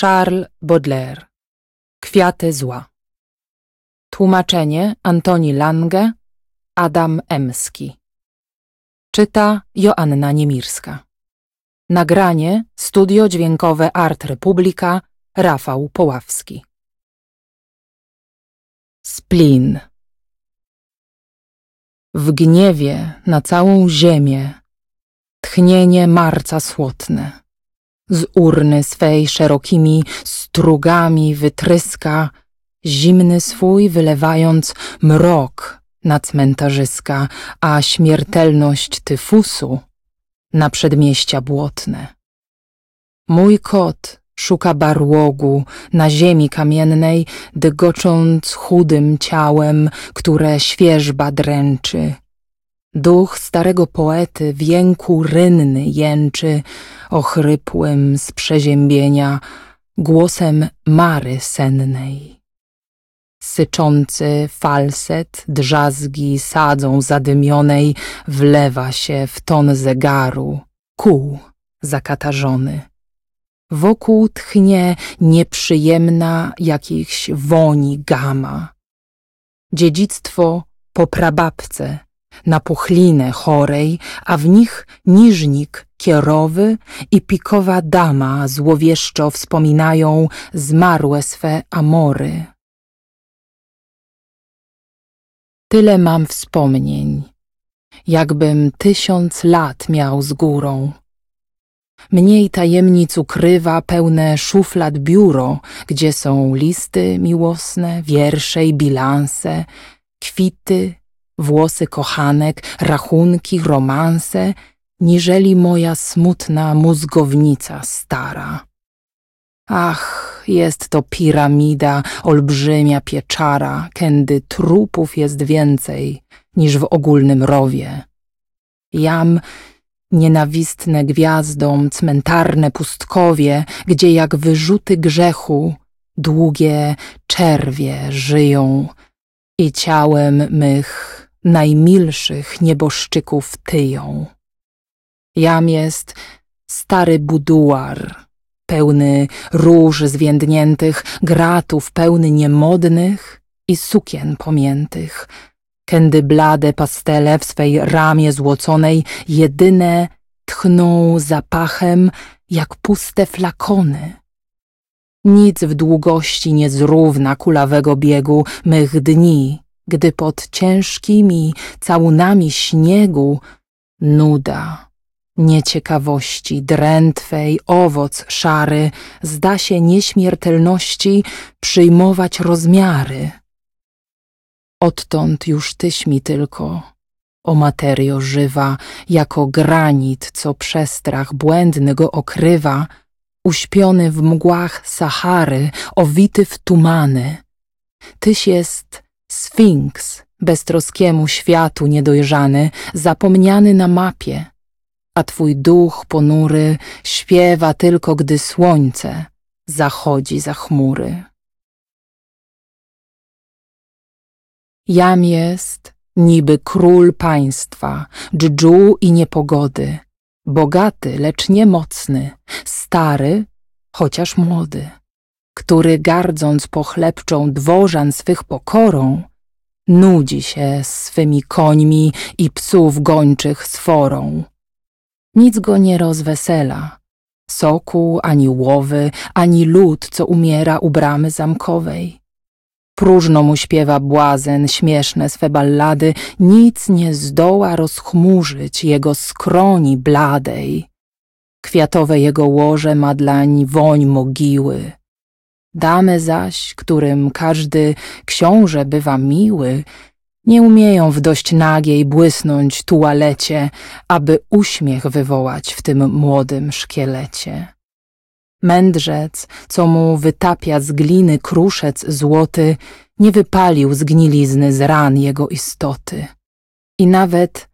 Charles Baudelaire. Kwiaty zła. Tłumaczenie Antoni Lange Adam Emski. Czyta Joanna Niemirska. Nagranie Studio Dźwiękowe Art Republika Rafał Poławski. Splin. W gniewie na całą ziemię Tchnienie marca słotne z urny swej szerokimi strugami wytryska, zimny swój wylewając mrok na cmentarzyska, a śmiertelność tyfusu na przedmieścia błotne. Mój kot szuka barłogu na ziemi kamiennej, dygocząc chudym ciałem, które świeżba dręczy. Duch starego poety w jęku rynny jęczy, ochrypłym z przeziębienia, głosem Mary sennej. Syczący falset drzazgi sadzą zadymionej wlewa się w ton zegaru, kół zakatarzony. Wokół tchnie nieprzyjemna jakichś woni gama. Dziedzictwo po prababce, na puchlinę chorej, a w nich niżnik kierowy i pikowa dama złowieszczo wspominają zmarłe swe amory. Tyle mam wspomnień, jakbym tysiąc lat miał z górą. Mniej tajemnic ukrywa pełne szuflad biuro, gdzie są listy miłosne, wiersze i bilanse, kwity, włosy kochanek, rachunki, romanse, niżeli moja smutna mózgownica stara. Ach, jest to piramida, olbrzymia pieczara, kędy trupów jest więcej niż w ogólnym rowie. Jam nienawistne gwiazdom cmentarne pustkowie, gdzie jak wyrzuty grzechu długie czerwie żyją i ciałem mych najmilszych nieboszczyków tyją. Jam jest stary buduar, pełny róż zwiędniętych, gratów pełny niemodnych i sukien pomiętych, kędy blade pastele w swej ramie złoconej jedyne tchną zapachem jak puste flakony. Nic w długości nie zrówna kulawego biegu mych dni, gdy pod ciężkimi całunami śniegu nuda, nieciekawości, drętwej, owoc szary zda się nieśmiertelności przyjmować rozmiary. Odtąd już tyś mi tylko, o materio żywa, jako granit, co przestrach błędny go okrywa, uśpiony w mgłach Sahary, owity w tumany. Tyś jest Sfinks, beztroskiemu światu niedojrzany, zapomniany na mapie, a twój duch ponury śpiewa tylko, gdy słońce zachodzi za chmury. Jam jest niby król państwa, dżdżu i niepogody, bogaty, lecz niemocny, stary, chociaż młody który gardząc pochlebczą dworzan swych pokorą, nudzi się swymi końmi i psów gończych sforą. Nic go nie rozwesela, soku, ani łowy, ani lud, co umiera u bramy zamkowej. Próżno mu śpiewa błazen śmieszne swe ballady, nic nie zdoła rozchmurzyć jego skroni bladej. Kwiatowe jego łoże ma dlań woń mogiły. Damy zaś, którym każdy książę bywa miły, nie umieją w dość nagiej błysnąć tualecie, aby uśmiech wywołać w tym młodym szkielecie. Mędrzec, co mu wytapia z gliny kruszec złoty, nie wypalił zgnilizny z ran jego istoty. I nawet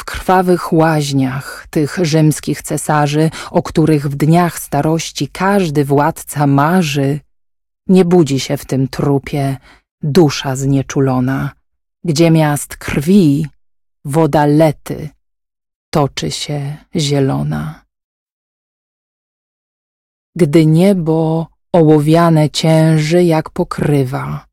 w krwawych łaźniach tych rzymskich cesarzy, o których w dniach starości każdy władca marzy, nie budzi się w tym trupie dusza znieczulona, gdzie miast krwi woda lety toczy się zielona. Gdy niebo ołowiane cięży jak pokrywa,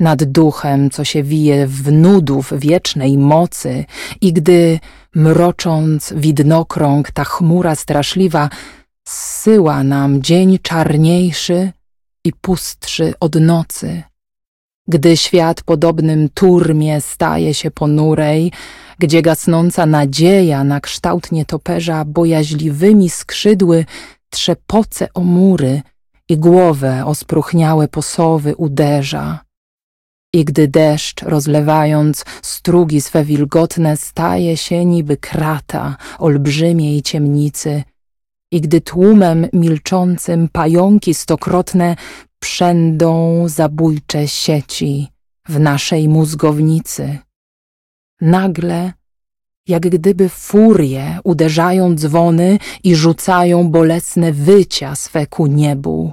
nad duchem, co się wije w nudów wiecznej mocy i gdy, mrocząc widnokrąg ta chmura straszliwa, zsyła nam dzień czarniejszy i pustszy od nocy. Gdy świat podobnym turmie staje się ponurej, gdzie gasnąca nadzieja na kształt nietoperza bojaźliwymi skrzydły trzepoce o mury i głowę o spróchniałe posowy uderza. I gdy deszcz, rozlewając strugi swe wilgotne, staje się niby krata olbrzymiej ciemnicy, i gdy tłumem milczącym pająki stokrotne przędą zabójcze sieci w naszej mózgownicy. Nagle, jak gdyby furie uderzają dzwony i rzucają bolesne wycia swe ku niebu,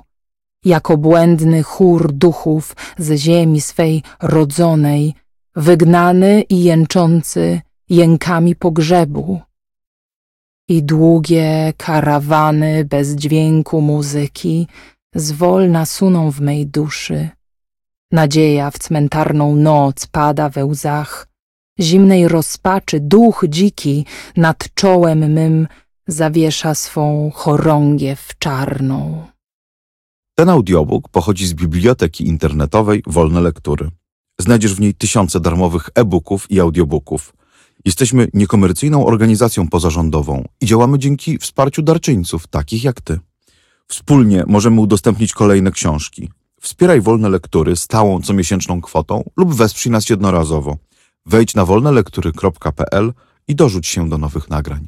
jako błędny chór duchów z ziemi swej rodzonej, wygnany i jęczący jękami pogrzebu. I długie karawany bez dźwięku muzyki zwolna suną w mej duszy. Nadzieja w cmentarną noc pada we łzach, zimnej rozpaczy duch dziki nad czołem mym zawiesza swą chorągiew czarną. Ten audiobook pochodzi z biblioteki internetowej Wolne Lektury. Znajdziesz w niej tysiące darmowych e-booków i audiobooków. Jesteśmy niekomercyjną organizacją pozarządową i działamy dzięki wsparciu darczyńców, takich jak ty. Wspólnie możemy udostępnić kolejne książki. Wspieraj Wolne Lektury stałą comiesięczną kwotą lub wesprzyj nas jednorazowo. Wejdź na wolnelektury.pl i dorzuć się do nowych nagrań.